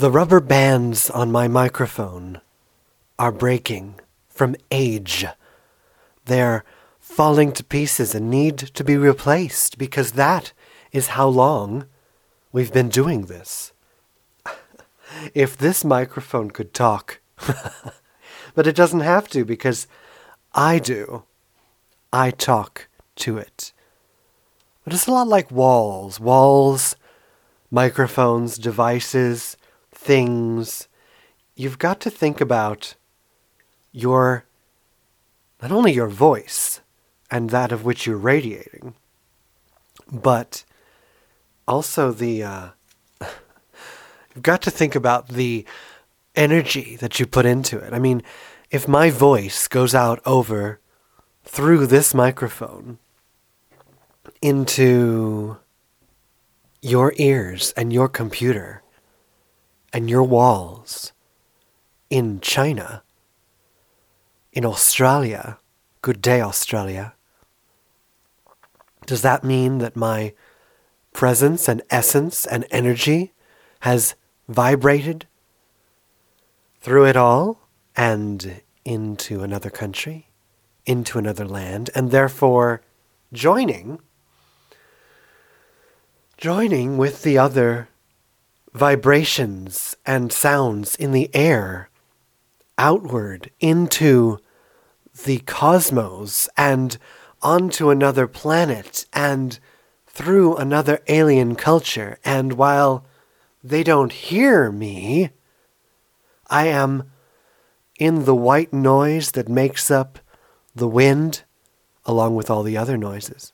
The rubber bands on my microphone are breaking from age. They're falling to pieces and need to be replaced because that is how long we've been doing this. if this microphone could talk, but it doesn't have to because I do. I talk to it. But it's a lot like walls. Walls, microphones, devices, things. You've got to think about your, not only your voice and that of which you're radiating, but also the, uh, you've got to think about the energy that you put into it. I mean, if my voice goes out over through this microphone into your ears and your computer and your walls in China, in Australia, good day, Australia, does that mean that my presence and essence and energy has vibrated through it all and into another country, into another land, and therefore joining joining with the other vibrations and sounds in the air outward into the cosmos and onto another planet and through another alien culture. And while they don't hear me, I am in the white noise that makes up the wind along with all the other noises.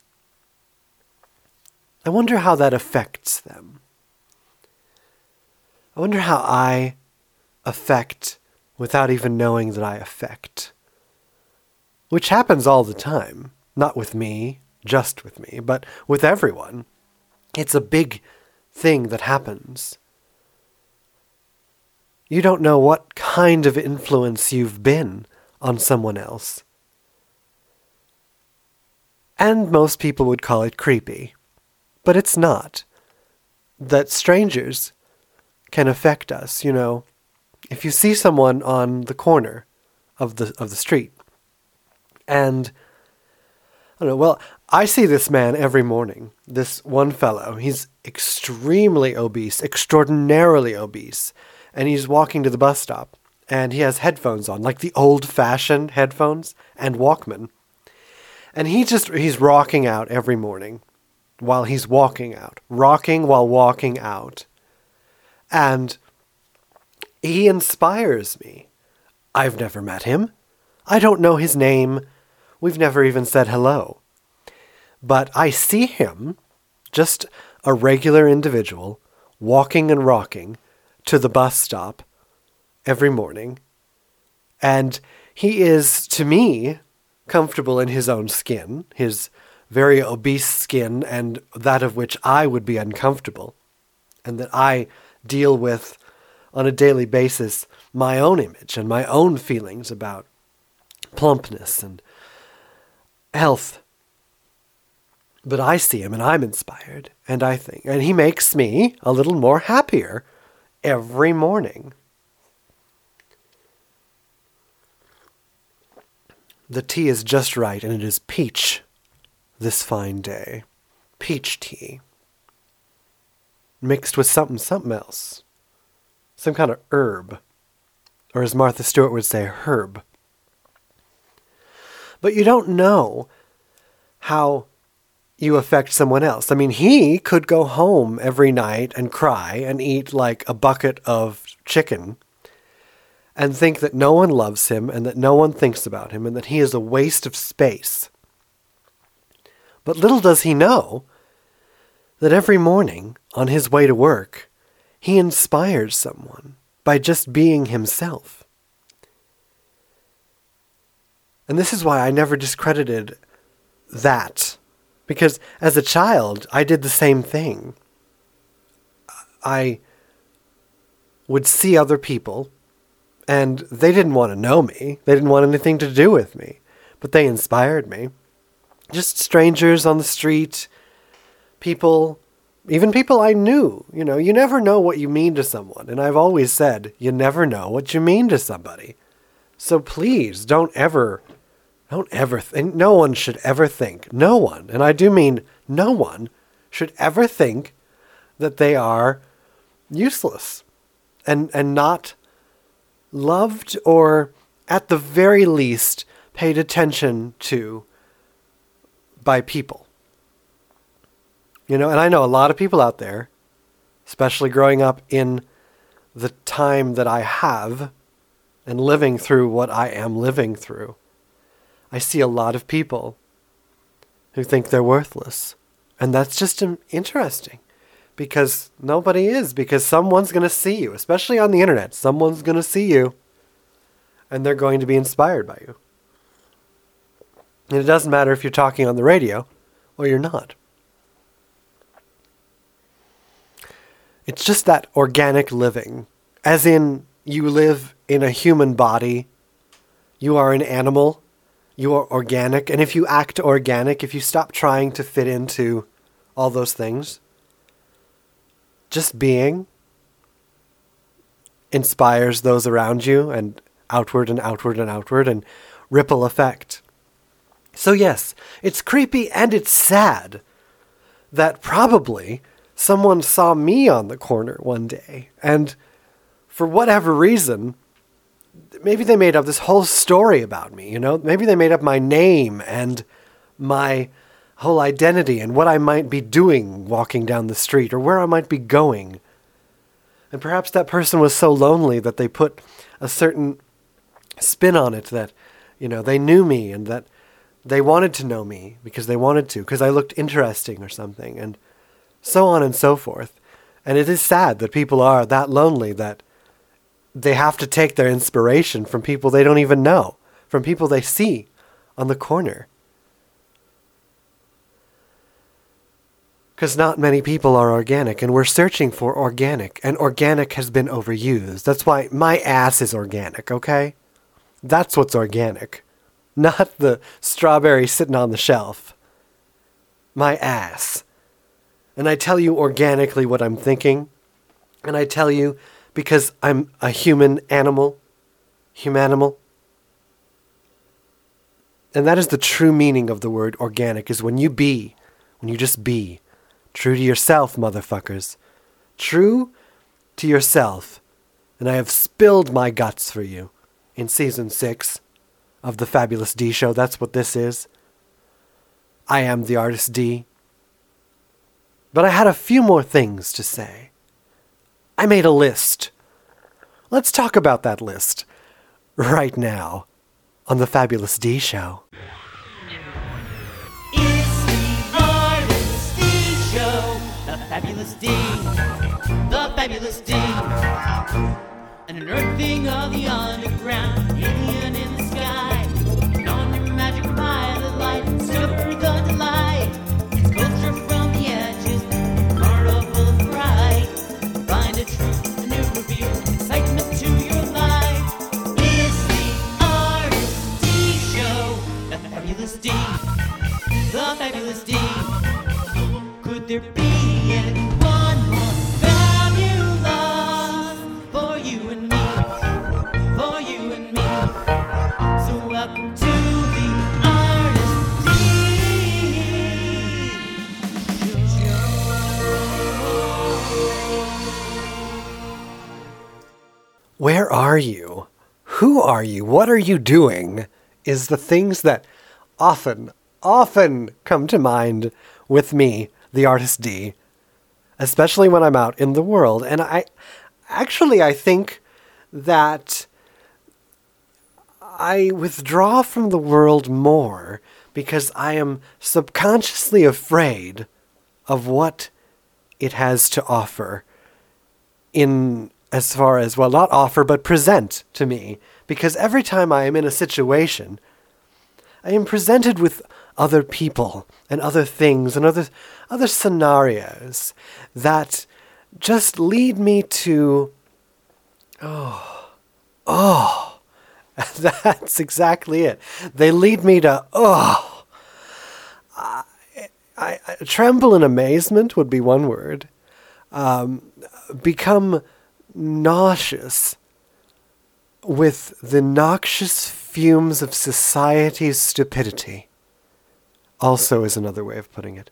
I wonder how that affects them. I wonder how I affect without even knowing that I affect. Which happens all the time. Not with me, just with me, but with everyone. It's a big thing that happens. You don't know what kind of influence you've been on someone else. And most people would call it creepy but it's not. That strangers can affect us, you know. If you see someone on the corner of the of the street and I don't know, well, I see this man every morning. This one fellow, he's extremely obese, extraordinarily obese, and he's walking to the bus stop and he has headphones on, like the old-fashioned headphones and Walkman. And he just he's rocking out every morning while he's walking out, rocking while walking out. And he inspires me. I've never met him. I don't know his name. We've never even said hello. But I see him, just a regular individual, walking and rocking to the bus stop every morning. And he is, to me, comfortable in his own skin, his very obese skin and that of which I would be uncomfortable, and that I deal with on a daily basis my own image and my own feelings about plumpness and health. But I see him and I'm inspired, and I think, and he makes me a little more happier every morning. The tea is just right, and it is peach this fine day. Peach tea. Mixed with something, something else. Some kind of herb. Or as Martha Stewart would say, herb. But you don't know how you affect someone else. I mean, he could go home every night and cry and eat like a bucket of chicken and think that no one loves him and that no one thinks about him and that he is a waste of space. But little does he know that every morning on his way to work, he inspires someone by just being himself. And this is why I never discredited that. Because as a child, I did the same thing. I would see other people, and they didn't want to know me. They didn't want anything to do with me, but they inspired me just strangers on the street, people Even people I knew, you know, you never know what you mean to someone. And I've always said, you never know what you mean to somebody. So please don't ever, don't ever no one should ever think, no one, and I do mean no one, should ever think that they are useless and, and not loved or at the very least paid attention to by people. You know, and I know a lot of people out there, especially growing up in the time that I have and living through what I am living through. I see a lot of people who think they're worthless. And that's just um, interesting because nobody is, because someone's going to see you, especially on the internet. Someone's going to see you and they're going to be inspired by you. And it doesn't matter if you're talking on the radio or you're not. It's just that organic living, as in you live in a human body, you are an animal, you are organic, and if you act organic, if you stop trying to fit into all those things, just being inspires those around you and outward and outward and outward and ripple effect. So, yes, it's creepy and it's sad that probably someone saw me on the corner one day and for whatever reason, maybe they made up this whole story about me, you know? Maybe they made up my name and my whole identity and what I might be doing walking down the street or where I might be going. And perhaps that person was so lonely that they put a certain spin on it that, you know, they knew me and that they wanted to know me because they wanted to, because I looked interesting or something, and so on and so forth. And it is sad that people are that lonely that they have to take their inspiration from people they don't even know, from people they see on the corner. Because not many people are organic, and we're searching for organic, and organic has been overused. That's why my ass is organic, okay? That's what's organic, not the strawberry sitting on the shelf. My ass. And I tell you organically what I'm thinking, and I tell you because I'm a human animal, humanimal. And that is the true meaning of the word organic, is when you be, when you just be. True to yourself, motherfuckers. True to yourself. And I have spilled my guts for you in season six of the Fabulous D Show. That's what this is. I am the artist D. But I had a few more things to say. I made a list. Let's talk about that list right now on the Fabulous D Show. It's the Artist D Show, The Fabulous D, the Fabulous D, an unearthing of the underground, Where are you? Who are you? What are you doing? Is the things that often, often come to mind with me, the artist D, especially when I'm out in the world. And I actually, I think that I withdraw from the world more because I am subconsciously afraid of what it has to offer in as far as well not offer but present to me because every time I am in a situation I am presented with other people and other things and other other scenarios that just lead me to oh oh that's exactly it they lead me to oh I, I, tremble in amazement would be one word. Um, become nauseous with the noxious fumes of society's stupidity. Also, is another way of putting it.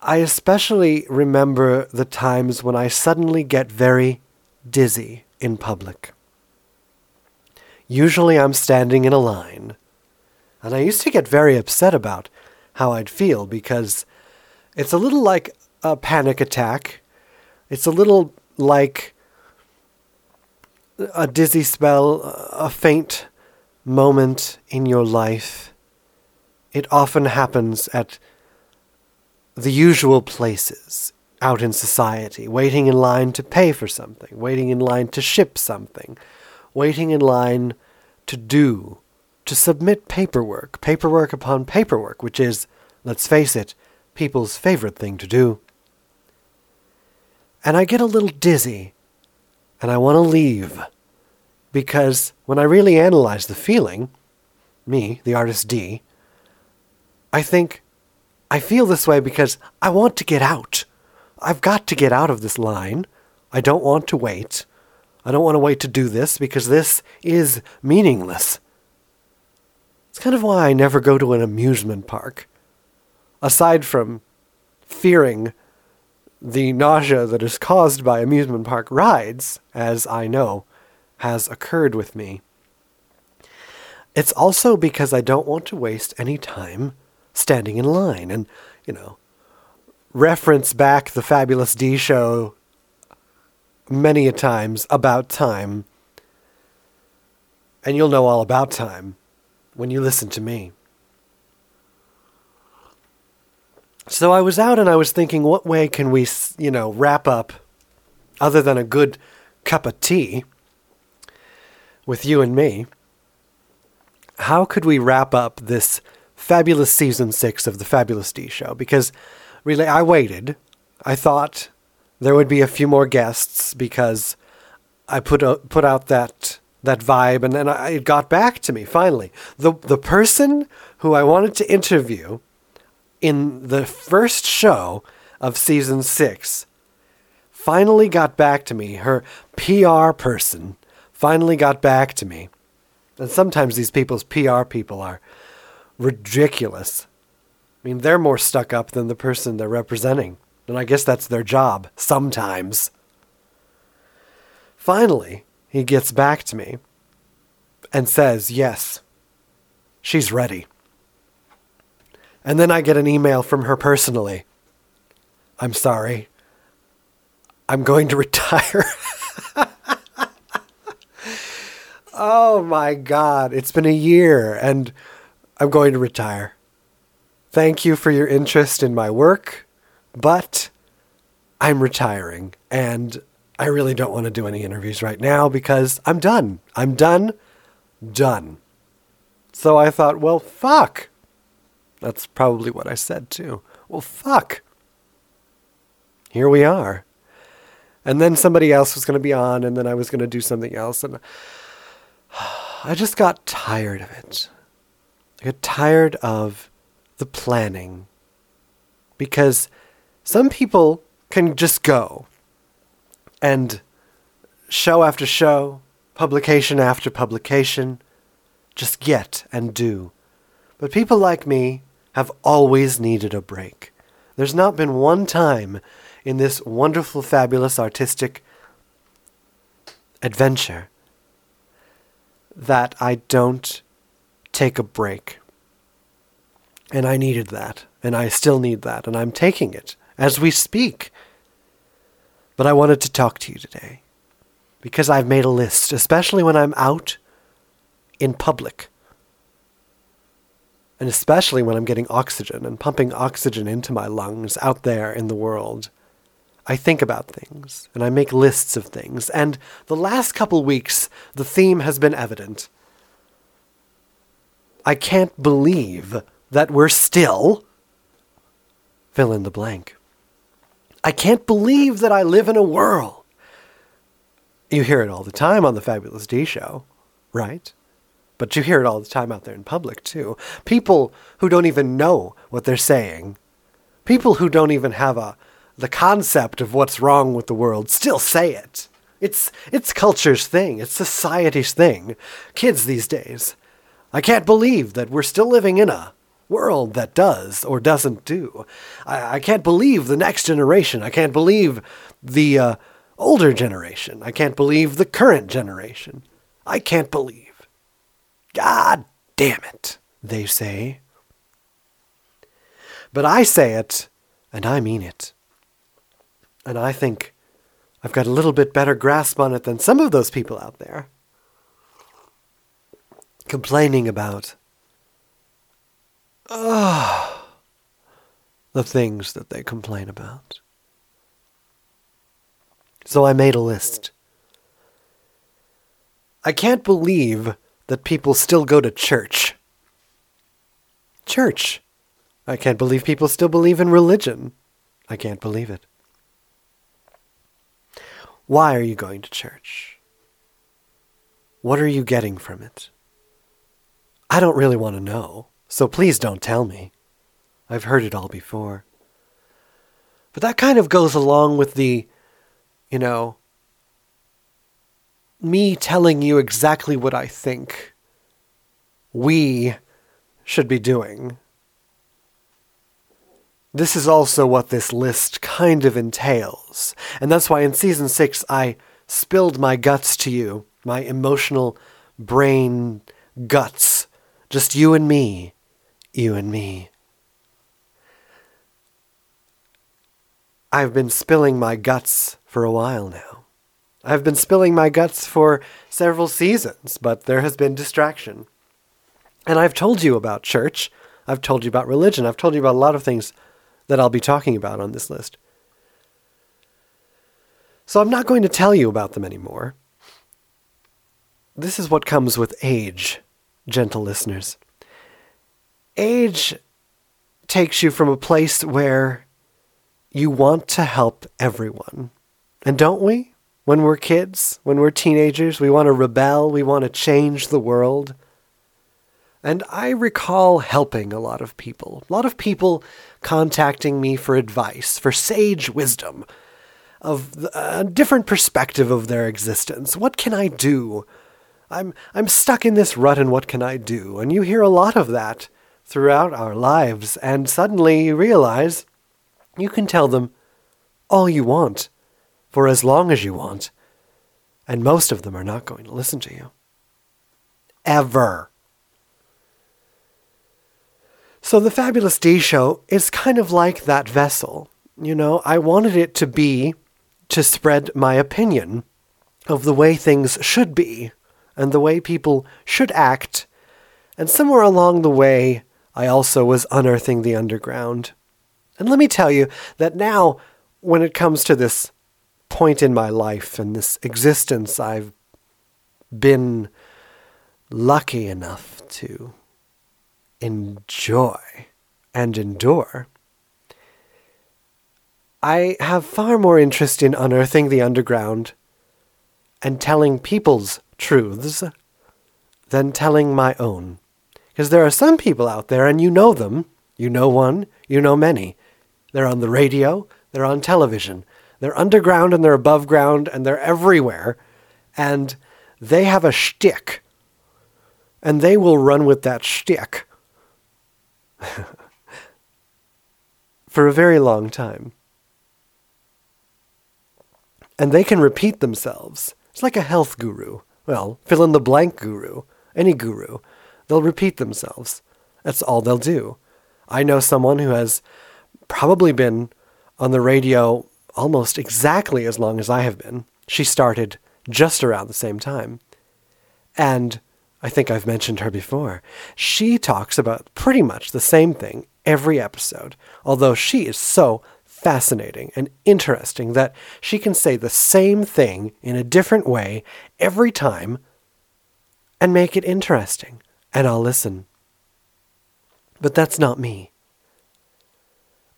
I especially remember the times when I suddenly get very dizzy in public. Usually I'm standing in a line, and I used to get very upset about how I'd feel because it's a little like a panic attack. It's a little like a dizzy spell, a faint moment in your life. It often happens at the usual places out in society, waiting in line to pay for something, waiting in line to ship something, waiting in line to do, to submit paperwork, paperwork upon paperwork, which is, let's face it, people's favorite thing to do. And I get a little dizzy, and I want to leave, because when I really analyze the feeling, me, the artist D, I think, I feel this way because I want to get out. I've got to get out of this line. I don't want to wait. I don't want to wait to do this because this is meaningless. It's kind of why I never go to an amusement park. Aside from fearing the nausea that is caused by amusement park rides, as I know has occurred with me, it's also because I don't want to waste any time standing in line and, you know, reference back the Fabulous D show many a times about time. And you'll know all about time when you listen to me. So I was out and I was thinking, what way can we, you know, wrap up other than a good cup of tea with you and me? How could we wrap up this fabulous season six of the Fabulous D Show because really I waited. I thought there would be a few more guests because I put out, put out that that vibe and then I, it got back to me finally. The the person who I wanted to interview in the first show of season 6 finally got back to me. Her PR person finally got back to me. And sometimes these people's PR people are ridiculous. I mean, they're more stuck up than the person they're representing. And I guess that's their job, sometimes. Finally, he gets back to me and says, Yes, she's ready. And then I get an email from her personally. I'm sorry. I'm going to retire. oh my God. It's been a year and I'm going to retire. Thank you for your interest in my work, but I'm retiring and I really don't want to do any interviews right now because I'm done. I'm done. Done. So I thought, well, fuck. That's probably what I said too. Well, fuck. Here we are. And then somebody else was going to be on, and then I was going to do something else. And I just got tired of it. I get tired of the planning because some people can just go and show after show, publication after publication, just get and do. But people like me have always needed a break. There's not been one time in this wonderful, fabulous, artistic adventure that I don't take a break. And I needed that, and I still need that, and I'm taking it as we speak. But I wanted to talk to you today because I've made a list, especially when I'm out in public. And especially when I'm getting oxygen and pumping oxygen into my lungs out there in the world. I think about things and I make lists of things. And the last couple weeks, the theme has been evident. I can't believe that we're still fill in the blank. I can't believe that I live in a world. You hear it all the time on the Fabulous D show, right? but you hear it all the time out there in public too. People who don't even know what they're saying, people who don't even have a the concept of what's wrong with the world still say it. It's it's culture's thing. It's society's thing. Kids these days. I can't believe that we're still living in a world that does or doesn't do. I, I can't believe the next generation. I can't believe the uh, older generation. I can't believe the current generation. I can't believe. God damn it, they say. But I say it, and I mean it. And I think I've got a little bit better grasp on it than some of those people out there complaining about uh, the things that they complain about. So I made a list. I can't believe that people still go to church. Church. I can't believe people still believe in religion. I can't believe it. Why are you going to church? What are you getting from it? I don't really want to know, so please don't tell me. I've heard it all before. But that kind of goes along with the, you know, me telling you exactly what I think we should be doing. This is also what this list kind of entails. And that's why in season six, I spilled my guts to you, my emotional brain guts. Just you and me, you and me. I've been spilling my guts for a while now. I've been spilling my guts for several seasons, but there has been distraction. And I've told you about church. I've told you about religion. I've told you about a lot of things that I'll be talking about on this list. So I'm not going to tell you about them anymore. This is what comes with age, gentle listeners. Age takes you from a place where you want to help everyone. And don't we? When we're kids, when we're teenagers, we want to rebel, we want to change the world. And I recall helping a lot of people, a lot of people contacting me for advice, for sage wisdom, of a different perspective of their existence. What can I do? I'm, I'm stuck in this rut, and what can I do? And you hear a lot of that throughout our lives, and suddenly you realize you can tell them all you want for as long as you want, and most of them are not going to listen to you. Ever. So the Fabulous D show is kind of like that vessel. You know, I wanted it to be to spread my opinion of the way things should be and the way people should act. And somewhere along the way, I also was unearthing the underground. And let me tell you that now, when it comes to this point in my life and this existence I've been lucky enough to enjoy and endure, I have far more interest in unearthing the underground and telling people's truths than telling my own. Because there are some people out there, and you know them. You know one, you know many. They're on the radio, they're on television, they're underground and they're above ground and they're everywhere. And they have a shtick. And they will run with that shtick for a very long time. And they can repeat themselves. It's like a health guru. Well, fill in the blank guru, any guru. They'll repeat themselves. That's all they'll do. I know someone who has probably been on the radio almost exactly as long as I have been. She started just around the same time. And I think I've mentioned her before. She talks about pretty much the same thing every episode, although she is so fascinating and interesting that she can say the same thing in a different way every time and make it interesting. And I'll listen. But that's not me.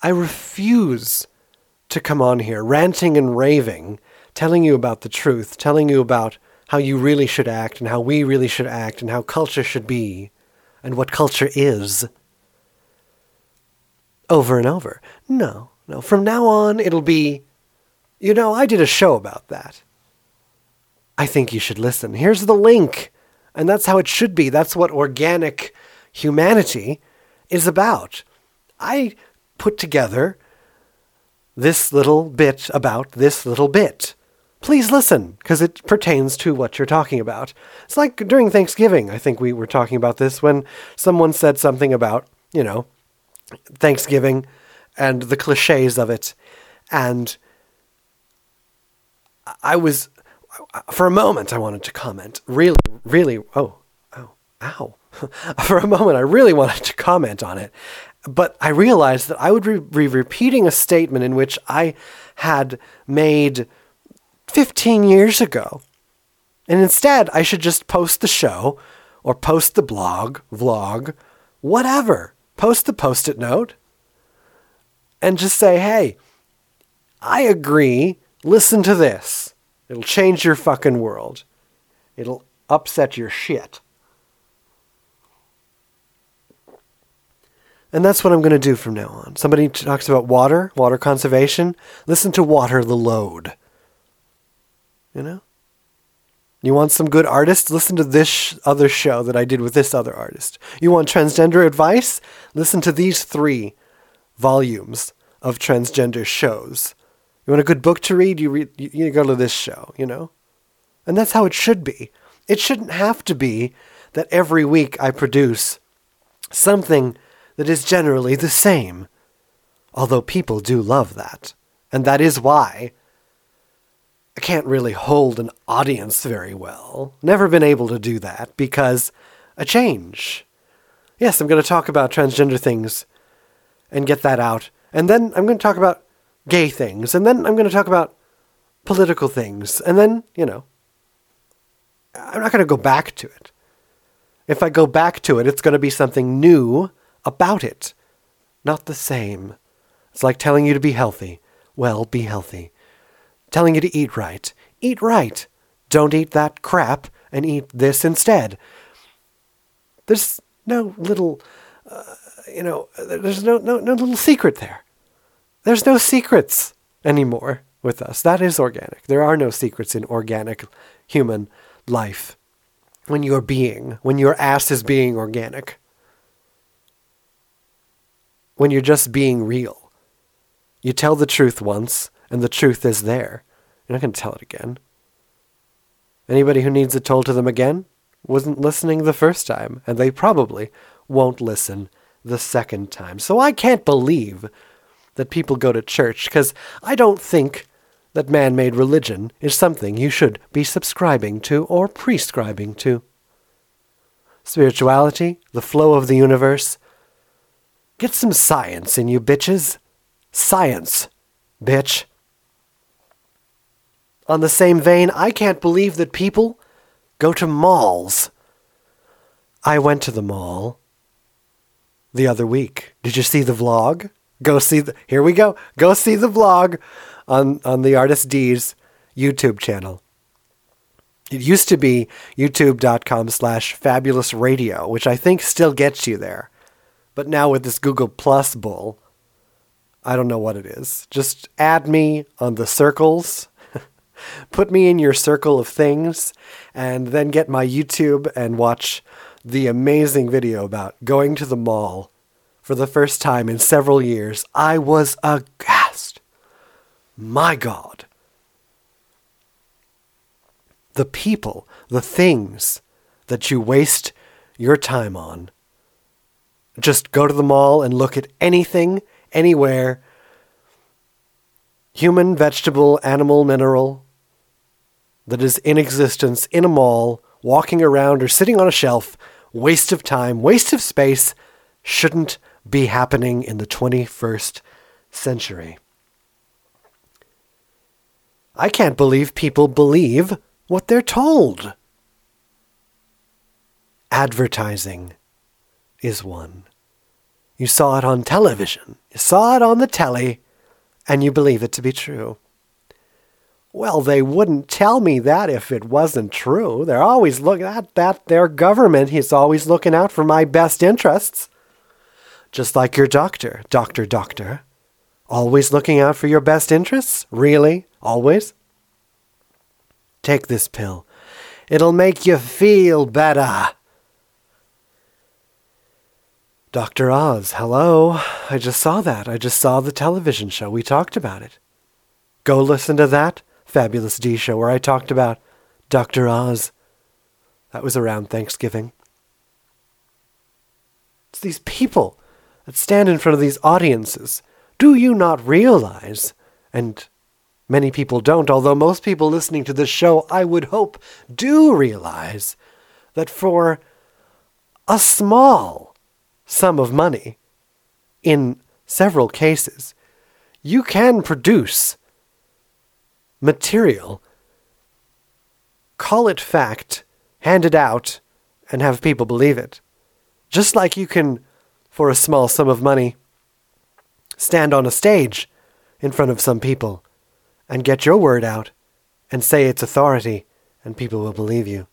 I refuse to come on here ranting and raving, telling you about the truth, telling you about how you really should act and how we really should act and how culture should be and what culture is over and over. No, From now on, it'll be, you know, I did a show about that. I think you should listen. Here's the link. And that's how it should be. That's what organic humanity is about. I put together this little bit about this little bit. Please listen, because it pertains to what you're talking about. It's like during Thanksgiving, I think we were talking about this when someone said something about, you know, Thanksgiving and the cliches of it. And I was, for a moment, I wanted to comment. Really, really, oh, oh, ow. for a moment, I really wanted to comment on it. But I realized that I would be repeating a statement in which I had made 15 years ago. And instead, I should just post the show or post the blog, vlog, whatever. Post the post it note and just say, hey, I agree. Listen to this. It'll change your fucking world. It'll upset your shit. And that's what I'm going to do from now on. Somebody talks about water, water conservation. Listen to Water the Load. You know? You want some good artists? Listen to this other show that I did with this other artist. You want transgender advice? Listen to these three volumes of transgender shows. You want a good book to read? You read you, you go to this show, you know? And that's how it should be. It shouldn't have to be that every week I produce something that is generally the same. Although people do love that. And that is why I can't really hold an audience very well. Never been able to do that because a change. Yes, I'm going to talk about transgender things and get that out. And then I'm going to talk about gay things. And then I'm going to talk about political things. And then, you know, I'm not going to go back to it. If I go back to it, it's going to be something new about it, not the same. It's like telling you to be healthy. Well, be healthy. Telling you to eat right. Eat right. Don't eat that crap and eat this instead. There's no little, uh, you know, there's no, no, no little secret there. There's no secrets anymore with us. That is organic. There are no secrets in organic human life. When you're being, when your ass is being organic when you're just being real. You tell the truth once, and the truth is there. You're not going to tell it again. Anybody who needs it told to them again wasn't listening the first time, and they probably won't listen the second time. So I can't believe that people go to church, because I don't think that man made religion is something you should be subscribing to or prescribing to. Spirituality, the flow of the universe, Get some science in you bitches. Science, bitch. On the same vein, I can't believe that people go to malls. I went to the mall the other week. Did you see the vlog? Go see the here we go. Go see the vlog on on the Artist D's YouTube channel. It used to be youtube.com slash fabulous radio, which I think still gets you there. But now with this Google Plus bull, I don't know what it is. Just add me on the circles. Put me in your circle of things and then get my YouTube and watch the amazing video about going to the mall for the first time in several years. I was aghast. My God. The people, the things that you waste your time on just go to the mall and look at anything, anywhere human, vegetable, animal, mineral that is in existence in a mall, walking around or sitting on a shelf, waste of time, waste of space, shouldn't be happening in the 21st century. I can't believe people believe what they're told. Advertising is one. You saw it on television, you saw it on the telly, and you believe it to be true. Well, they wouldn't tell me that if it wasn't true. They're always looking at that. Their government is always looking out for my best interests. Just like your doctor, doctor, doctor. Always looking out for your best interests? Really? Always? Take this pill. It'll make you feel better. Dr. Oz, hello. I just saw that. I just saw the television show. We talked about it. Go listen to that Fabulous D show where I talked about Dr. Oz. That was around Thanksgiving. It's these people that stand in front of these audiences. Do you not realize? And many people don't, although most people listening to this show, I would hope, do realize that for a small sum of money, in several cases, you can produce material, call it fact, hand it out, and have people believe it. Just like you can, for a small sum of money, stand on a stage in front of some people and get your word out and say it's authority, and people will believe you.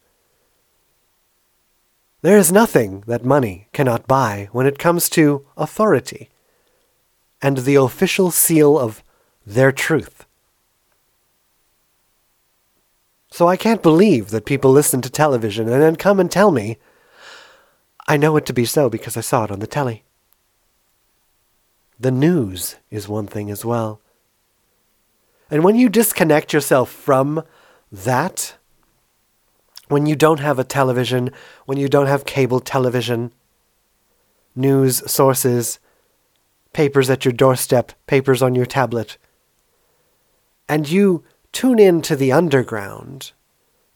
There is nothing that money cannot buy when it comes to authority and the official seal of their truth. So I can't believe that people listen to television and then come and tell me, I know it to be so because I saw it on the telly. The news is one thing as well. And when you disconnect yourself from that, when you don't have a television, when you don't have cable television, news sources, papers at your doorstep, papers on your tablet, and you tune in to the underground.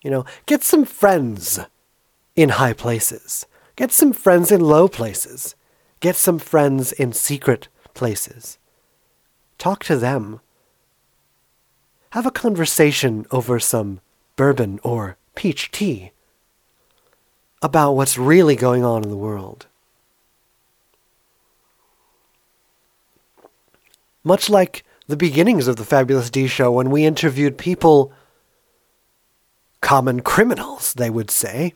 You know, get some friends in high places. Get some friends in low places. Get some friends in secret places. Talk to them. Have a conversation over some bourbon or peach tea about what's really going on in the world. Much like the beginnings of the Fabulous D show when we interviewed people, common criminals, they would say,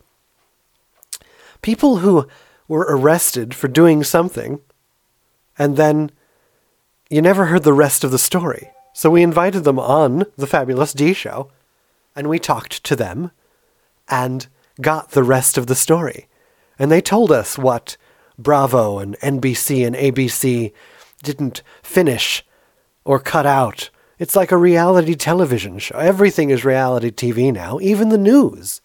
people who were arrested for doing something, and then you never heard the rest of the story. So we invited them on the Fabulous D show, and we talked to them and got the rest of the story. And they told us what Bravo and NBC and ABC didn't finish or cut out. It's like a reality television show. Everything is reality TV now, even the news.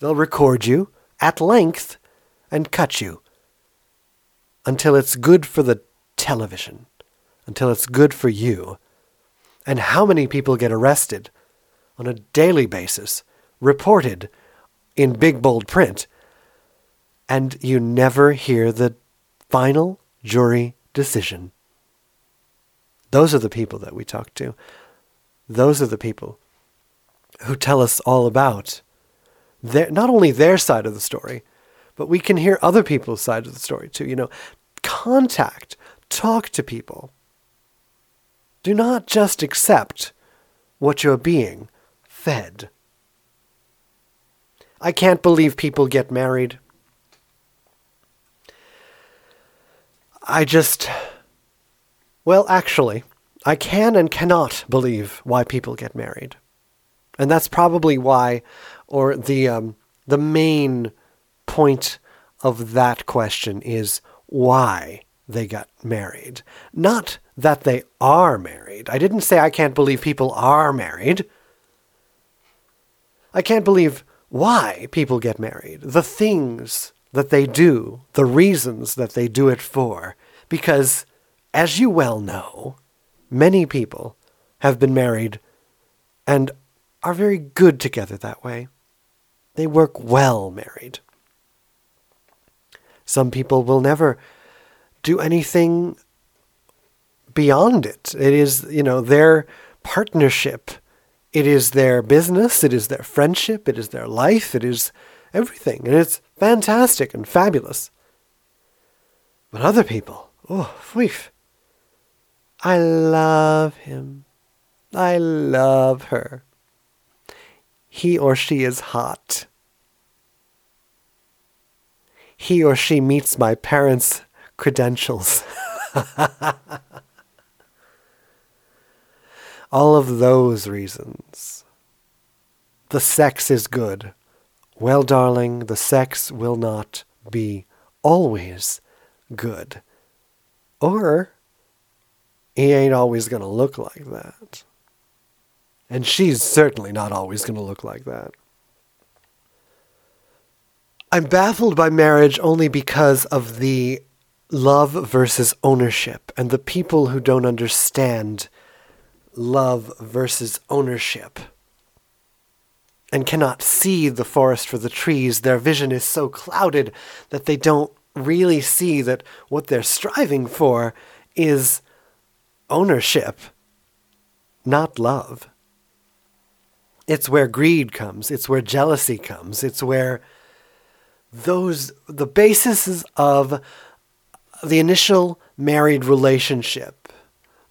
They'll record you at length and cut you until it's good for the television, until it's good for you. And how many people get arrested on a daily basis, reported in big bold print, and you never hear the final jury decision. Those are the people that we talk to. Those are the people who tell us all about their, not only their side of the story, but we can hear other people's side of the story too. You know, contact, talk to people. Do not just accept what you're being fed. I can't believe people get married. I just well, actually, I can and cannot believe why people get married. And that's probably why, or the, um, the main point of that question is why they got married. Not that they are married. I didn't say I can't believe people are married. I can't believe why people get married, the things that they do, the reasons that they do it for. Because as you well know, many people have been married and are very good together that way. They work well married. Some people will never do anything beyond it. It is, you know, their partnership. It is their business. It is their friendship. It is their life. It is everything. And it's fantastic and fabulous. But other people, oh, weef. I love him. I love her. He or she is hot. He or she meets my parents' credentials. All of those reasons. The sex is good. Well, darling, the sex will not be always good. Or he ain't always going to look like that. And she's certainly not always going to look like that. I'm baffled by marriage only because of the love versus ownership and the people who don't understand love versus ownership and cannot see the forest for the trees. Their vision is so clouded that they don't really see that what they're striving for is ownership, not love. It's where greed comes, it's where jealousy comes, it's where those the basis of the initial married relationship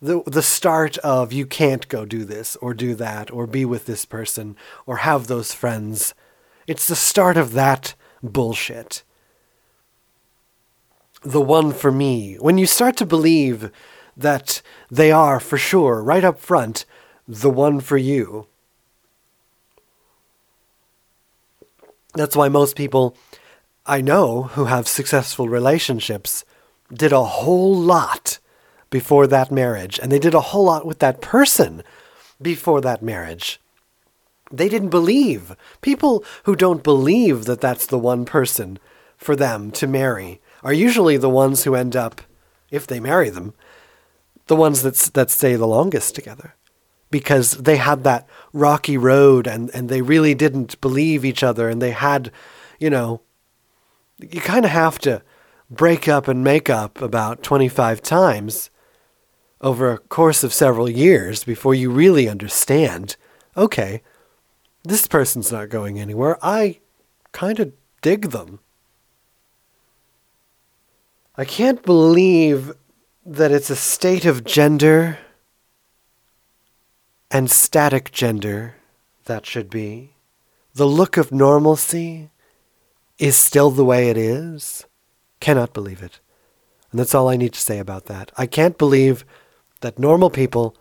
the the start of you can't go do this or do that or be with this person or have those friends. It's the start of that bullshit. The one for me. When you start to believe that they are for sure right up front the one for you that's why most people I know who have successful relationships did a whole lot before that marriage, and they did a whole lot with that person before that marriage. They didn't believe. People who don't believe that that's the one person for them to marry are usually the ones who end up, if they marry them, the ones that, that stay the longest together. Because they had that rocky road and, and they really didn't believe each other and they had, you know, you kind of have to break up and make up about 25 times over a course of several years before you really understand okay, this person's not going anywhere. I kind of dig them. I can't believe that it's a state of gender and static gender that should be. The look of normalcy is still the way it is. Cannot believe it. And that's all I need to say about that. I can't believe that normal people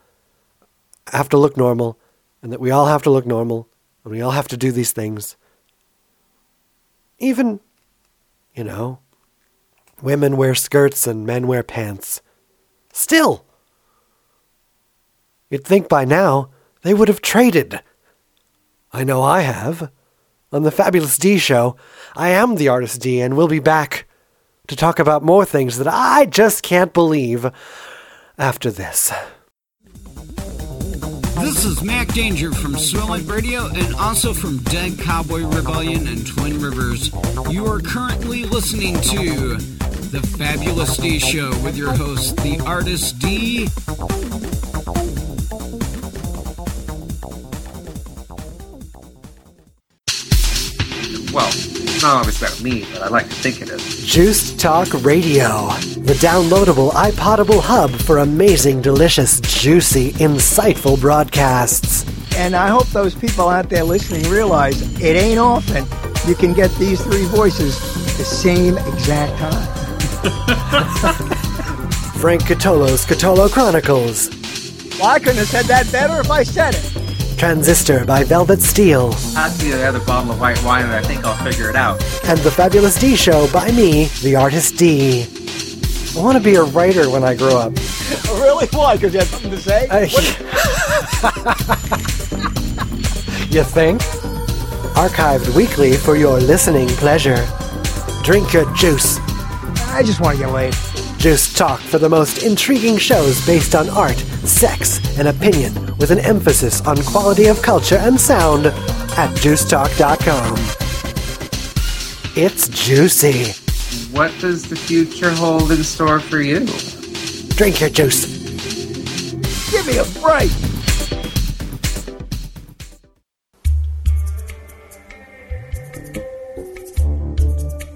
have to look normal and that we all have to look normal and we all have to do these things. Even, you know, women wear skirts and men wear pants. Still, you'd think by now they would have traded. I know I have. On the Fabulous D Show, I am the Artist D, and we'll be back to talk about more things that I just can't believe after this. This is Mac Danger from Swelling Radio and also from Dead Cowboy Rebellion and Twin Rivers. You are currently listening to The Fabulous D Show with your host, the artist D. Well, it's not always about me, but I like to think it is. Juiced Talk Radio, the downloadable iPodable hub for amazing, delicious, juicy, insightful broadcasts. And I hope those people out there listening realize it ain't often you can get these three voices the same exact time. Frank Catolo's Catolo Chronicles, Well, I couldn't have said that better if I said it. Transistor by Velvet Steel, Pass me the other bottle of white wine and I think I'll figure it out. and The Fabulous D Show by me, the artist D. I want to be a writer when I grow up. Really? Why? Because you have something to say? I- you think? Archived weekly for your listening pleasure. Drink your juice. I just want to get laid. Juice Talk for the most intriguing shows based on art, sex, and opinion with an emphasis on quality of culture and sound at juicetalk.com. It's juicy. What does the future hold in store for you? Drink your juice. Give me a break.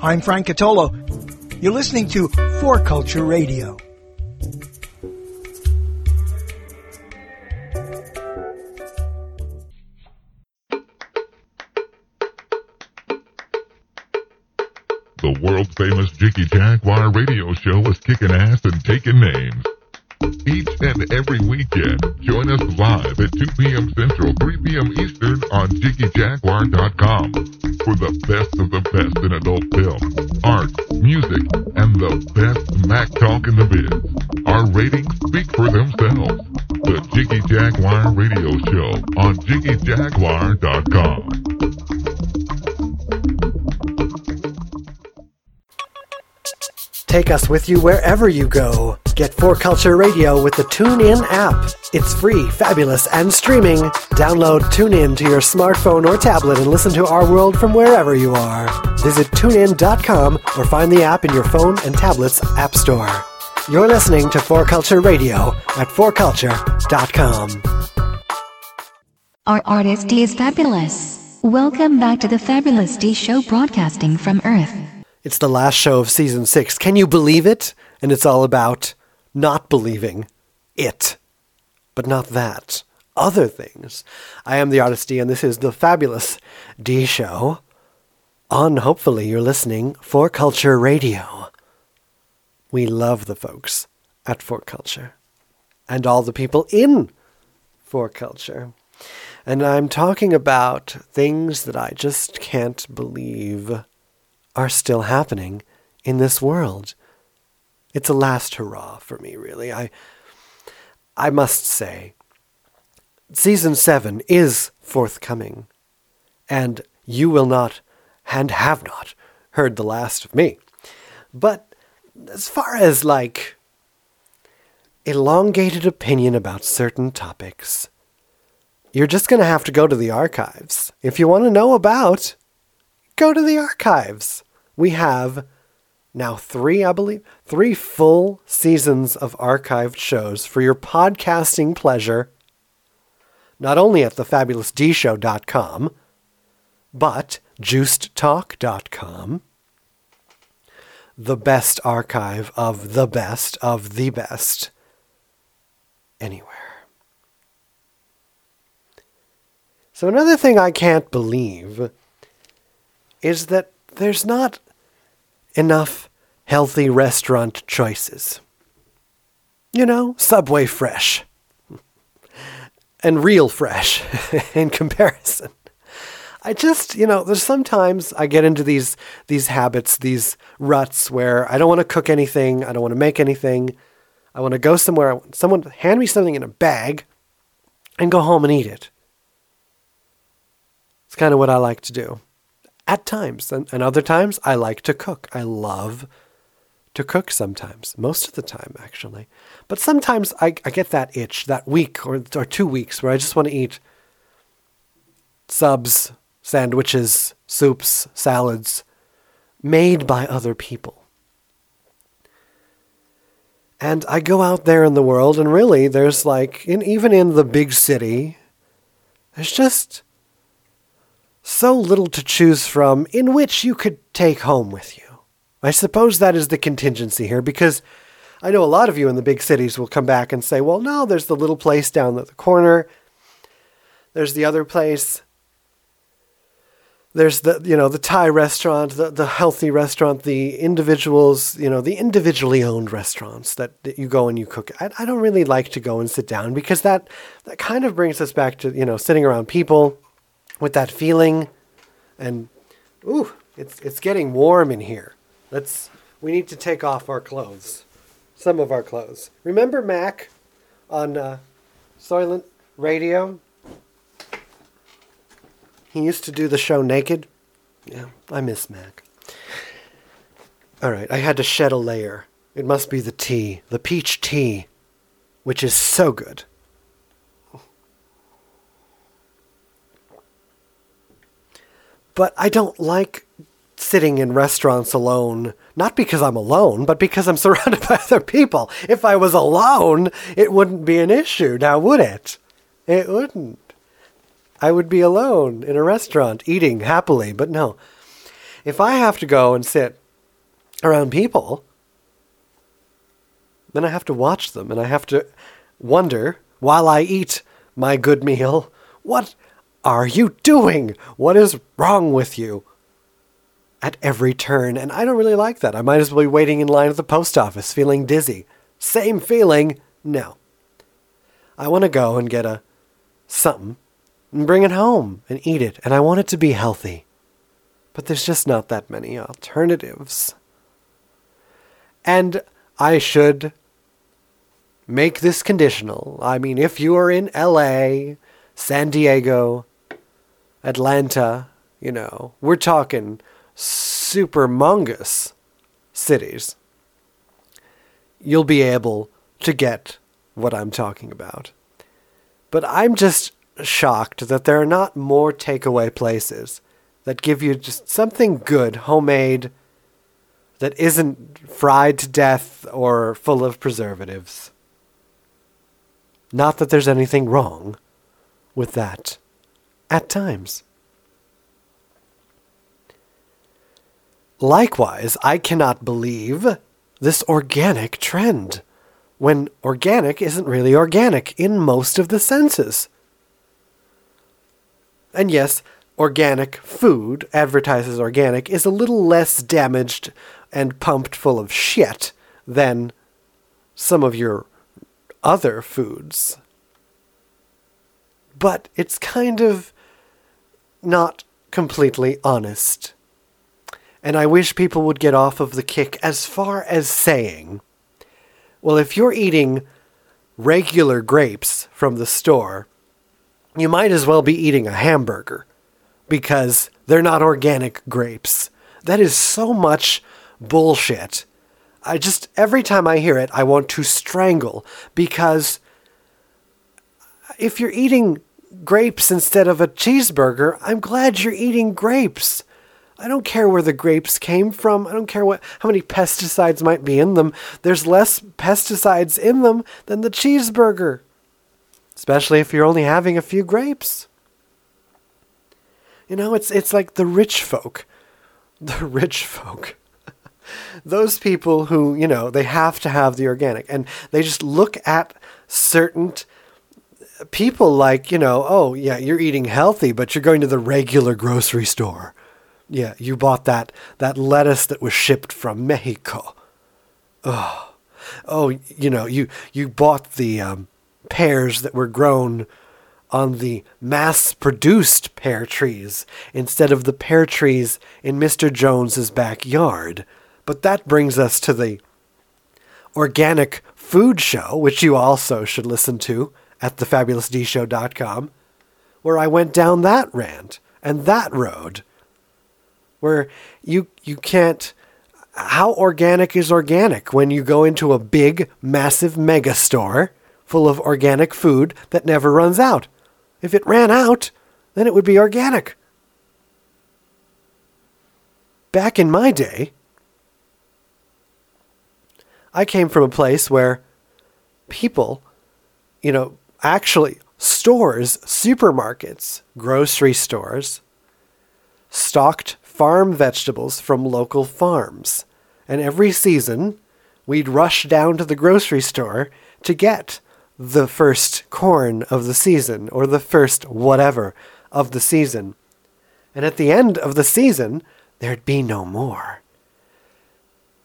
I'm Frank Catolo. You're listening to 4Culture Radio. The world famous Jiggy Jaguar radio show is kicking ass and taking names. And every weekend, join us live at 2 p.m. Central, 3 p.m. Eastern on JiggyJaguar.com for the best of the best in adult film, art, music, and the best Mac talk in the biz. Our ratings speak for themselves. The Jiggy Jaguar Radio Show on JiggyJaguar.com. Take us with you wherever you go. Get 4Culture Radio with the TuneIn app. It's free, fabulous, and streaming. Download TuneIn to your smartphone or tablet and listen to our world from wherever you are. Visit tunein.com or find the app in your phone and tablet's app store. You're listening to 4Culture Radio at 4culture.com. Our artist D is fabulous. Welcome back to the Fabulous D Show broadcasting from Earth. It's the last show of season six. Can you believe it? And it's all about not believing it, but not that. Other things. I am the artist D, and this is the fabulous D Show. On hopefully you're listening for Culture Radio. We love the folks at For Culture and all the people in 4Culture. And I'm talking about things that I just can't believe are still happening in this world. It's a last hurrah for me, really. I, I must say, season seven is forthcoming, and you will not and have not heard the last of me. But as far as like elongated opinion about certain topics, you're just going to have to go to the archives. If you want to know about, go to the archives. We have now three, I believe, three full seasons of archived shows for your podcasting pleasure, not only at thefabulousdshow.com, but juicedtalk.com, the best archive of the best of the best anywhere. So, another thing I can't believe is that there's not enough healthy restaurant choices. You know, Subway fresh. And real fresh in comparison. I just, you know, there's sometimes I get into these these habits, these ruts where I don't want to cook anything, I don't want to make anything. I want to go somewhere, I want someone to hand me something in a bag and go home and eat it. It's kind of what I like to do at times. And, and other times, I like to cook. I love to cook sometimes, most of the time, actually. But sometimes I, I get that itch, that week or, or two weeks where I just want to eat subs, sandwiches, soups, salads made by other people. And I go out there in the world, and really, there's like, in, even in the big city, there's just so little to choose from in which you could take home with you. I suppose that is the contingency here because I know a lot of you in the big cities will come back and say, well, no, there's the little place down at the corner. There's the other place. There's the, you know, the Thai restaurant, the, the healthy restaurant, the individuals, you know, the individually owned restaurants that, that you go and you cook. I, I don't really like to go and sit down because that, that kind of brings us back to, you know, sitting around people with that feeling and ooh, it's it's getting warm in here. Let's we need to take off our clothes. Some of our clothes. Remember Mac on uh, Soylent Radio? He used to do the show naked. Yeah, I miss Mac. All right, I had to shed a layer. It must be the tea, the peach tea, which is so good. But I don't like sitting in restaurants alone, not because I'm alone, but because I'm surrounded by other people. If I was alone, it wouldn't be an issue, now would it? It wouldn't. I would be alone in a restaurant eating happily, but no. If I have to go and sit around people, then I have to watch them and I have to wonder while I eat my good meal, what are you doing? What is wrong with you? at every turn, and I don't really like that. I might as well be waiting in line at the post office feeling dizzy. Same feeling? No. I want to go and get a something and bring it home and eat it, and I want it to be healthy. But there's just not that many alternatives. And I should make this conditional. I mean, if you are in LA, San Diego, Atlanta, you know, we're talking super mongus cities, you'll be able to get what I'm talking about. But I'm just shocked that there are not more takeaway places that give you just something good, homemade, that isn't fried to death or full of preservatives. Not that there's anything wrong with that at times. Likewise, I cannot believe this organic trend when organic isn't really organic in most of the senses. And yes, organic food, advertises organic, is a little less damaged and pumped full of shit than some of your other foods. But it's kind of not completely honest. And I wish people would get off of the kick as far as saying, well, if you're eating regular grapes from the store, you might as well be eating a hamburger because they're not organic grapes. That is so much bullshit. I just, every time I hear it, I want to strangle because if you're eating grapes instead of a cheeseburger, I'm glad you're eating grapes. I don't care where the grapes came from. I don't care what how many pesticides might be in them. There's less pesticides in them than the cheeseburger. Especially if you're only having a few grapes. You know, it's it's like the rich folk. The rich folk. Those people who, you know, they have to have the organic and they just look at certain people like, you know, oh, yeah, you're eating healthy, but you're going to the regular grocery store. Yeah, you bought that that lettuce that was shipped from Mexico. Oh, oh, you know, you you bought the um, pears that were grown on the mass-produced pear trees instead of the pear trees in Mr. Jones's backyard. But that brings us to the organic food show, which you also should listen to at thefabulousdshow.com, where I went down that rant and that road where you you can't how organic is organic when you go into a big massive mega store full of organic food that never runs out? If it ran out then it would be organic. Back in my day i came from a place where people you know actually stores supermarkets grocery stores stocked farm vegetables from local farms. And every season, we'd rush down to the grocery store to get the first corn of the season or the first whatever of the season. And at the end of the season, there'd be no more.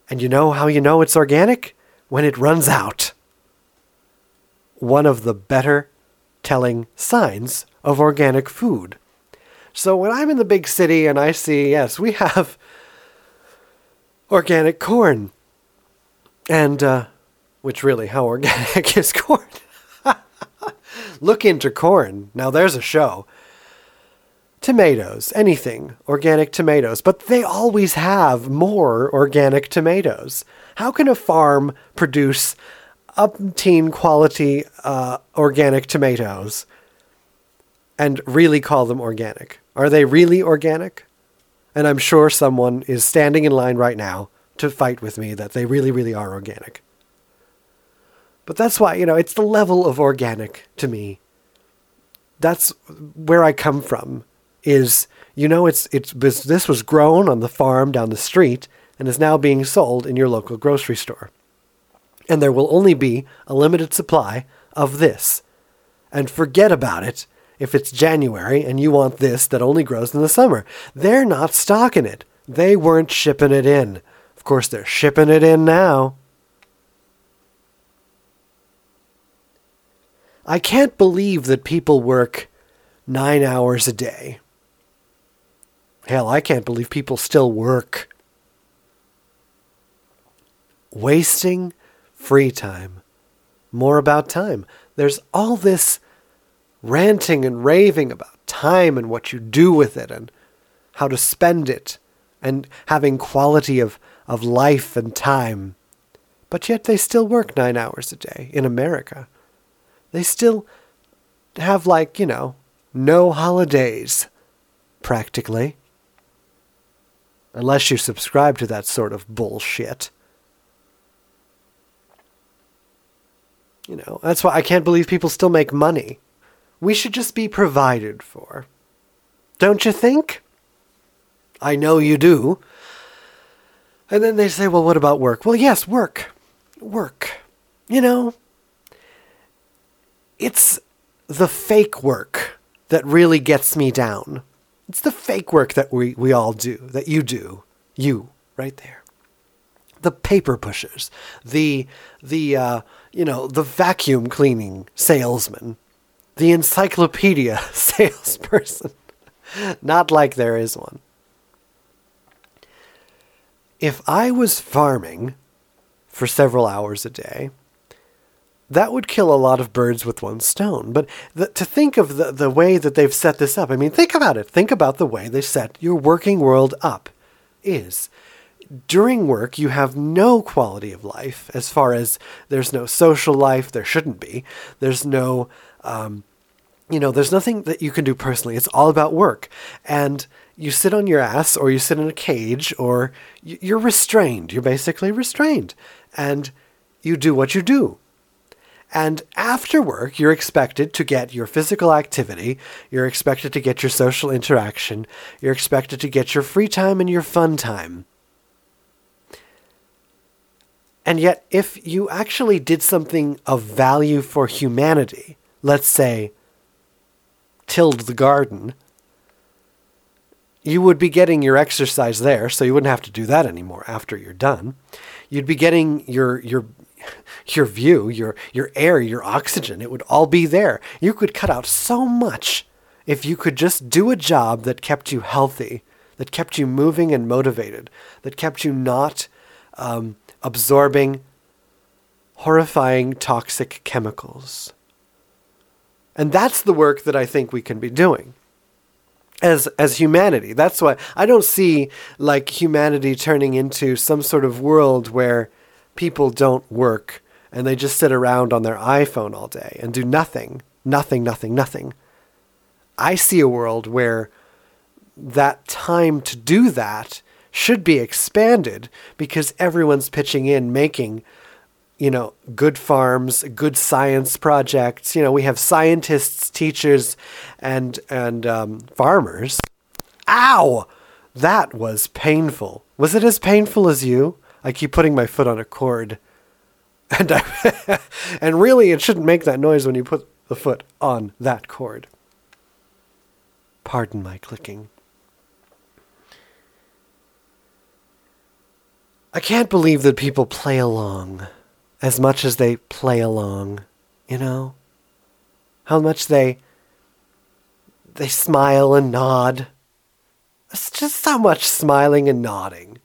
And you know how you know it's organic? When it runs out. One of the better telling signs of organic food. So when I'm in the big city and I see, yes, we have organic corn. And, uh, which really, how organic is corn? Look into corn. Now there's a show. Tomatoes, anything, organic tomatoes, but they always have more organic tomatoes. How can a farm produce upteen quality uh, organic tomatoes and really call them organic? Are they really organic? And I'm sure someone is standing in line right now to fight with me that they really, really are organic. But that's why, you know, it's the level of organic to me. That's where I come from. Is you know, it's it's this was grown on the farm down the street and is now being sold in your local grocery store. And there will only be a limited supply of this. And forget about it if it's January and you want this that only grows in the summer. They're not stocking it. They weren't shipping it in. Of course, they're shipping it in now. I can't believe that people work nine hours a day. Hell, I can't believe people still work. Wasting free time. More about time. There's all this ranting and raving about time and what you do with it and how to spend it and having quality of, of life and time. But yet they still work nine hours a day in America. They still have, like, you know, no holidays, practically. Unless you subscribe to that sort of bullshit. You know, that's why I can't believe people still make money. We should just be provided for. Don't you think? I know you do. And then they say, well, what about work? Well, yes, work. Work. You know, it's the fake work that really gets me down. It's the fake work that we, we all do, that you do. You, right there. The paper pushers, the, the uh, you know, the vacuum cleaning salesman, the encyclopedia salesperson. Not like there is one. If I was farming for several hours a day, that would kill a lot of birds with one stone. But the, to think of the, the way that they've set this up, I mean, think about it. Think about the way they set your working world up is during work, you have no quality of life as far as there's no social life, there shouldn't be. There's no, um, you know, there's nothing that you can do personally. It's all about work. And you sit on your ass or you sit in a cage or you're restrained. You're basically restrained. And you do what you do. And after work, you're expected to get your physical activity, you're expected to get your social interaction, you're expected to get your free time and your fun time. And yet, if you actually did something of value for humanity, let's say, tilled the garden, you would be getting your exercise there, so you wouldn't have to do that anymore after you're done. You'd be getting your your your view, your your air, your oxygen, it would all be there. You could cut out so much if you could just do a job that kept you healthy, that kept you moving and motivated, that kept you not um, absorbing horrifying toxic chemicals. And that's the work that I think we can be doing as as humanity. That's why I don't see like humanity turning into some sort of world where people don't work and they just sit around on their iPhone all day and do nothing, nothing, nothing, nothing. I see a world where that time to do that should be expanded because everyone's pitching in making you know good farms good science projects you know we have scientists teachers and and um, farmers ow that was painful was it as painful as you I keep putting my foot on a cord. And I, and really it shouldn't make that noise when you put the foot on that cord. Pardon my clicking. I can't believe that people play along as much as they play along, you know? How much they they smile and nod. It's just so much smiling and nodding.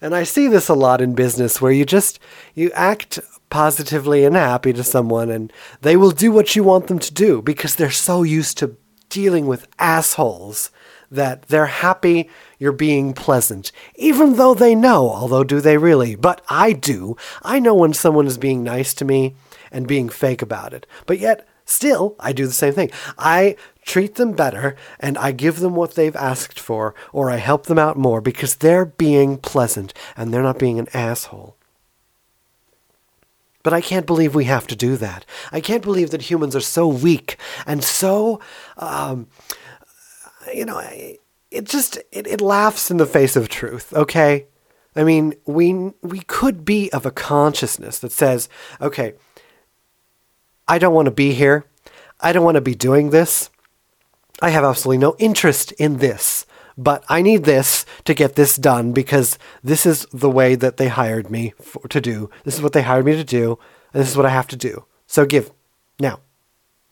And I see this a lot in business where you just you act positively and happy to someone and they will do what you want them to do because they're so used to dealing with assholes that they're happy you're being pleasant, even though they know, although do they really? But I do. I know when someone is being nice to me and being fake about it. But yet, still, I do the same thing. I treat them better, and I give them what they've asked for, or I help them out more because they're being pleasant and they're not being an asshole. But I can't believe we have to do that. I can't believe that humans are so weak and so, um, you know, it just it, it laughs in the face of truth. Okay, I mean, we we could be of a consciousness that says, okay, I don't want to be here. I don't want to be doing this. I have absolutely no interest in this but I need this to get this done because this is the way that they hired me for, to do. This is what they hired me to do, and this is what I have to do. So give now.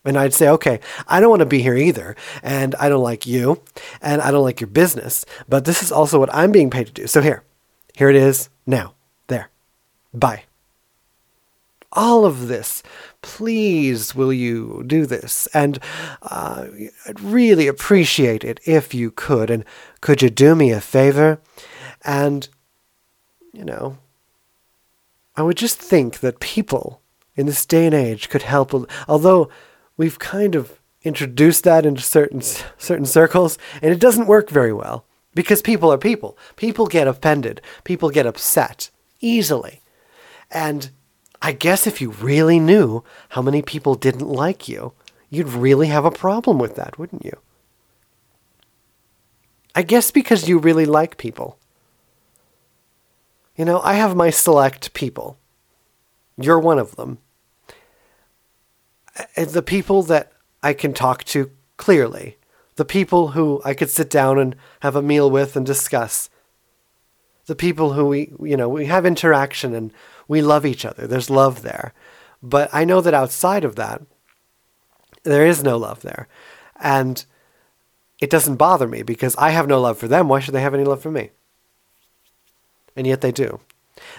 And I'd say, okay, I don't want to be here either. And I don't like you. And I don't like your business. But this is also what I'm being paid to do. So here, here it is now. There. Bye. All of this. Please, will you do this? And uh, I'd really appreciate it if you could. And could you do me a favor? And, you know, I would just think that people in this day and age could help. Although we've kind of introduced that into certain certain circles, and it doesn't work very well because people are people. People get offended. People get upset easily, and I guess if you really knew how many people didn't like you, you'd really have a problem with that, wouldn't you? I guess because you really like people. You know, I have my select people. You're one of them. Uh, The people that I can talk to clearly. The people who I could sit down and have a meal with and discuss. The people who we, you know, we have interaction and we love each other. There's love there. But I know that outside of that, there is no love there. And it doesn't bother me because I have no love for them. Why should they have any love for me? And yet they do.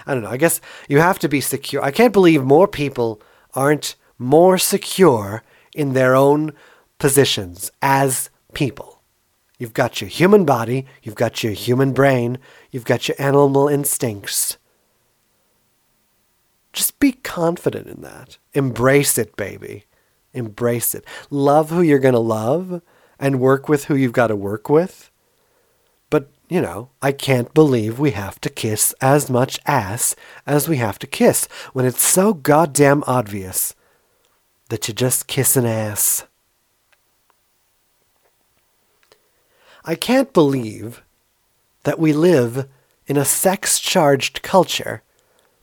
I don't know. I guess you have to be secure. I can't believe more people aren't more secure in their own positions as people. You've got your human body, you've got your human brain, you've got your animal instincts. Just be confident in that. Embrace it, baby. Embrace it. Love who you're going to love and work with who you've got to work with. But, you know, I can't believe we have to kiss as much ass as we have to kiss when it's so goddamn obvious that you just kiss an ass. I can't believe that we live in a sex charged culture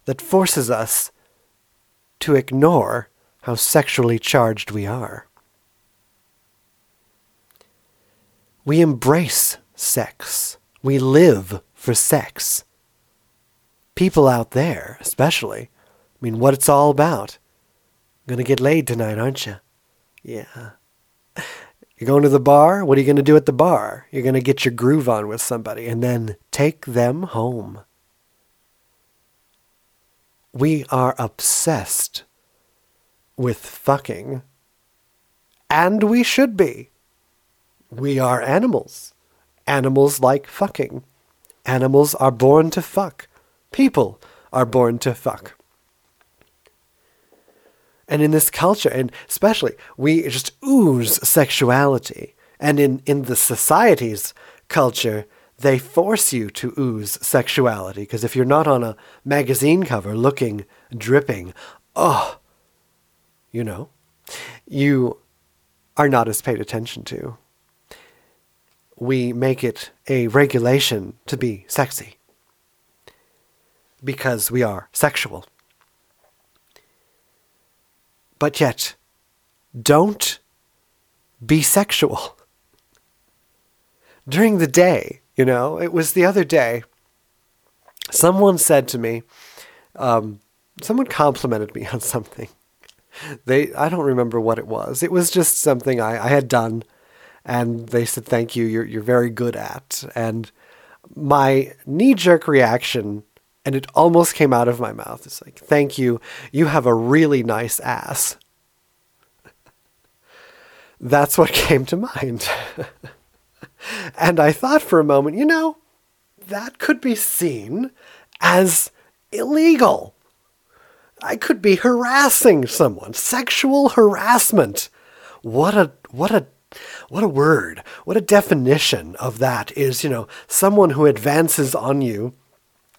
that forces us to ignore how sexually charged we are. We embrace sex. We live for sex. People out there, especially. I mean, what it's all about. Gonna get laid tonight, aren't you? Yeah. You're going to the bar? What are you going to do at the bar? You're going to get your groove on with somebody and then take them home. We are obsessed with fucking. And we should be. We are animals. Animals like fucking. Animals are born to fuck. People are born to fuck. And in this culture, and especially, we just ooze sexuality. And in, in the society's culture, they force you to ooze sexuality. Because if you're not on a magazine cover looking, dripping, oh, you know, you are not as paid attention to. We make it a regulation to be sexy because we are sexual. But yet, don't be sexual. During the day, you know, it was the other day, someone said to me, um, someone complimented me on something. They, I don't remember what it was. It was just something I, I had done, and they said, "Thank you. You're you're very good at." And my knee jerk reaction, and it almost came out of my mouth. It's like, "Thank you. You have a really nice ass." That's what came to mind. and I thought for a moment, you know, that could be seen as illegal. I could be harassing someone, sexual harassment. What a what a what a word. What a definition of that is, you know, someone who advances on you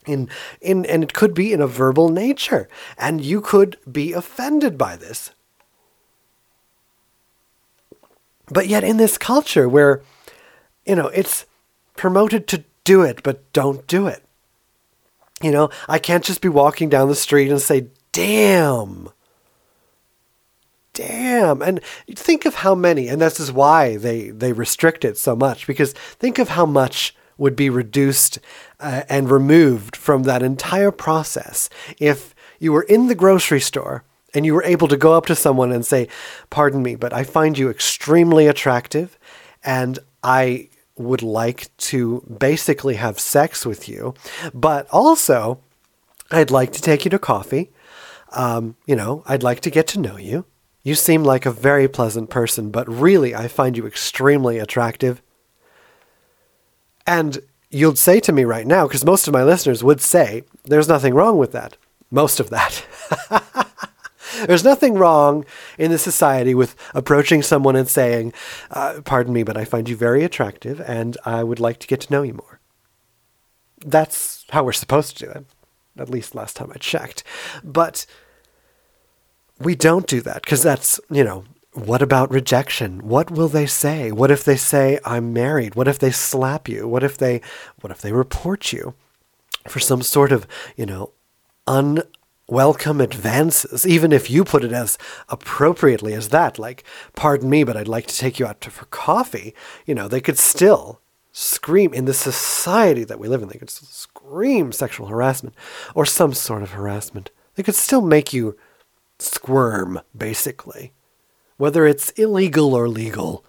in in and it could be in a verbal nature and you could be offended by this. But yet in this culture where you know, it's promoted to do it but don't do it. You know, I can't just be walking down the street and say, "Damn." damn. And think of how many, and this is why they, they restrict it so much, because think of how much would be reduced uh, and removed from that entire process if you were in the grocery store and you were able to go up to someone and say, Pardon me, but I find you extremely attractive and I would like to basically have sex with you, but also I'd like to take you to coffee. Um, you know, I'd like to get to know you. You seem like a very pleasant person, but really I find you extremely attractive. And you'll say to me right now, because most of my listeners would say, there's nothing wrong with that. Most of that. There's nothing wrong in the society with approaching someone and saying, uh, Pardon me, but I find you very attractive and I would like to get to know you more. That's how we're supposed to do it, at least last time I checked. But we don't do that because that's, you know, what about rejection? What will they say? What if they say I'm married? What if they slap you? What if they what if they report you for some sort of, you know, unwelcome advances, even if you put it as appropriately as that, like, pardon me, but I'd like to take you out to, for coffee, you know, they could still scream in the society that we live in, they could still scream sexual harassment or some sort of harassment. They could still make you squirm, basically. Whether it's illegal or legal,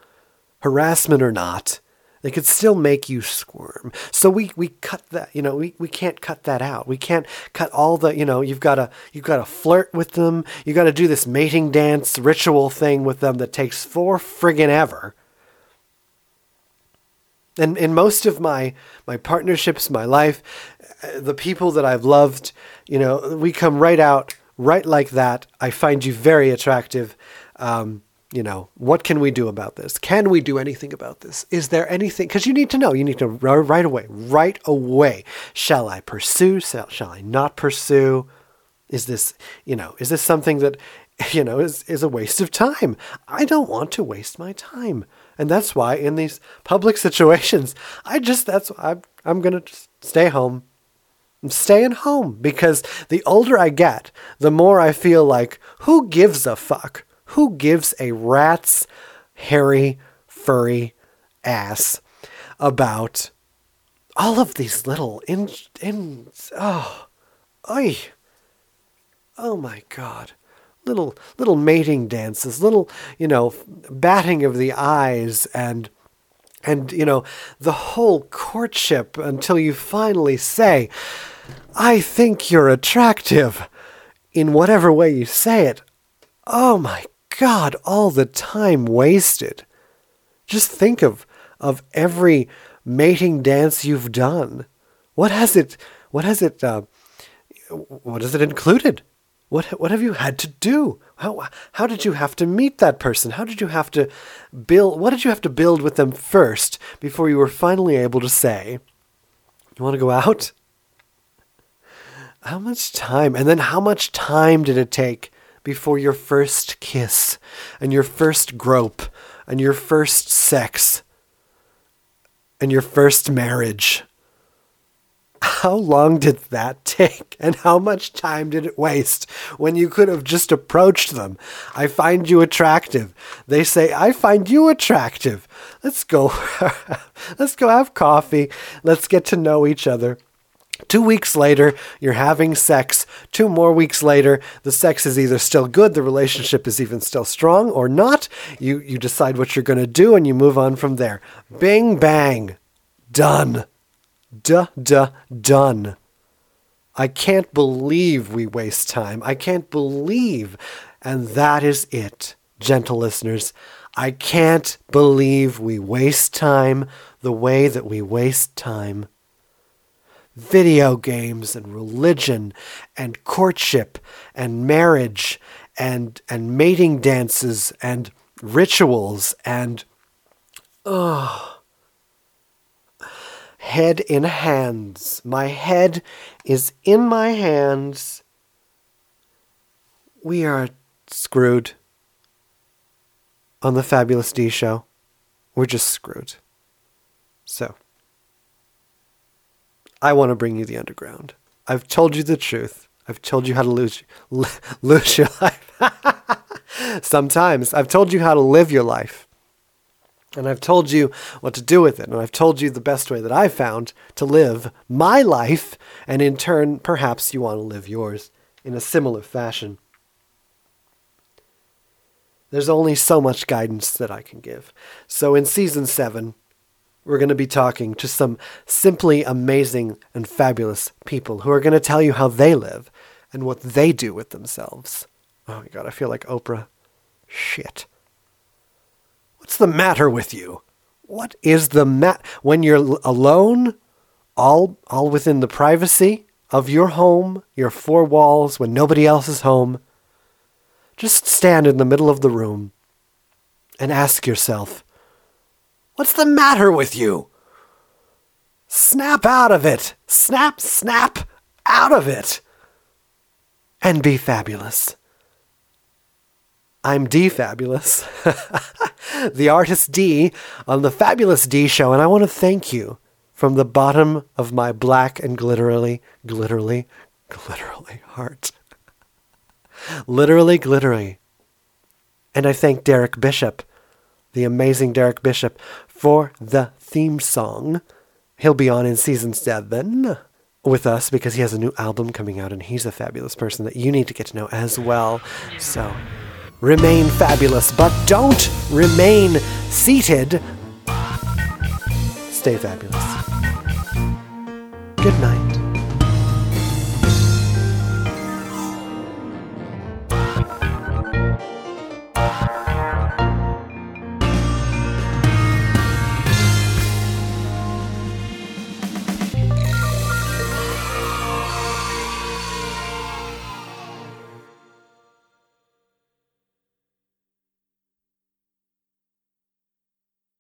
harassment or not, they could still make you squirm. So we, we cut that, you know, we, we can't cut that out. We can't cut all the, you know, you've got to you've got to flirt with them. You got to do this mating dance ritual thing with them that takes four friggin' ever. And in most of my my partnerships, my life, uh, the people that I've loved, you know, we come right out right like that. I find you very attractive. Um, you know, what can we do about this? Can we do anything about this? Is there anything? Because you need to know. You need to right away, right away. Shall I pursue? Shall, shall I not pursue? Is this, you know, is this something that, you know, is, is a waste of time? I don't want to waste my time. And that's why in these public situations, I just, that's, I'm, I'm going to stay home. I'm staying home because the older I get, the more I feel like, who gives a fuck? Who gives a rat's hairy, furry ass about all of these little in in oh, oy, oh my god, little little mating dances, little you know batting of the eyes and and you know the whole courtship until you finally say, "I think you're attractive," in whatever way you say it. Oh my God, all the time wasted. Just think of of every mating dance you've done. What has it? What has it? Uh, what has it included? What what have you had to do? How how did you have to meet that person? How did you have to build? What did you have to build with them first before you were finally able to say, "You want to go out"? How much time? And then how much time did it take before your first kiss and your first grope and your first sex and your first marriage. How long did that take? And how much time did it waste when you could have just approached them? I find you attractive. They say, I find you attractive. Let's go. Let's go have coffee. Let's get to know each other. Two weeks later, you're having sex. Two more weeks later, the sex is either still good, the relationship is even still strong, or not. You, you decide what you're going to do and you move on from there. Bing, bang. Done. Duh, duh, done. I can't believe we waste time. I can't believe. And that is it, gentle listeners. I can't believe we waste time the way that we waste time video games and religion and courtship and marriage and and mating dances and rituals and oh head in hands. My head is in my hands. We are screwed on the fabulous d show. We're just screwed. So I want to bring you the underground. I've told you the truth. I've told you how to lose lose your life. Sometimes I've told you how to live your life. And I've told you what to do with it. And I've told you the best way that I've found to live my life. And in turn, perhaps you want to live yours in a similar fashion. There's only so much guidance that I can give. So in season seven, we're going to be talking to some simply amazing and fabulous people who are going to tell you how they live and what they do with themselves. Oh my god, I feel like Oprah. Shit. What's the matter with you? What is the mat when you're alone, all all within the privacy of your home, your four walls when nobody else is home? Just stand in the middle of the room and ask yourself, What's the matter with you? Snap out of it. Snap, snap out of it. And be fabulous. I'm D Fabulous, the artist D on the Fabulous D show, and I want to thank you from the bottom of my black and glitterly, glitterly, glitterly heart. Literally glittery. And I thank Derek Bishop, the amazing Derek Bishop, for the theme song. He'll be on in season seven with us because he has a new album coming out and he's a fabulous person that you need to get to know as well. So remain fabulous, but don't remain seated. Stay fabulous. Good night.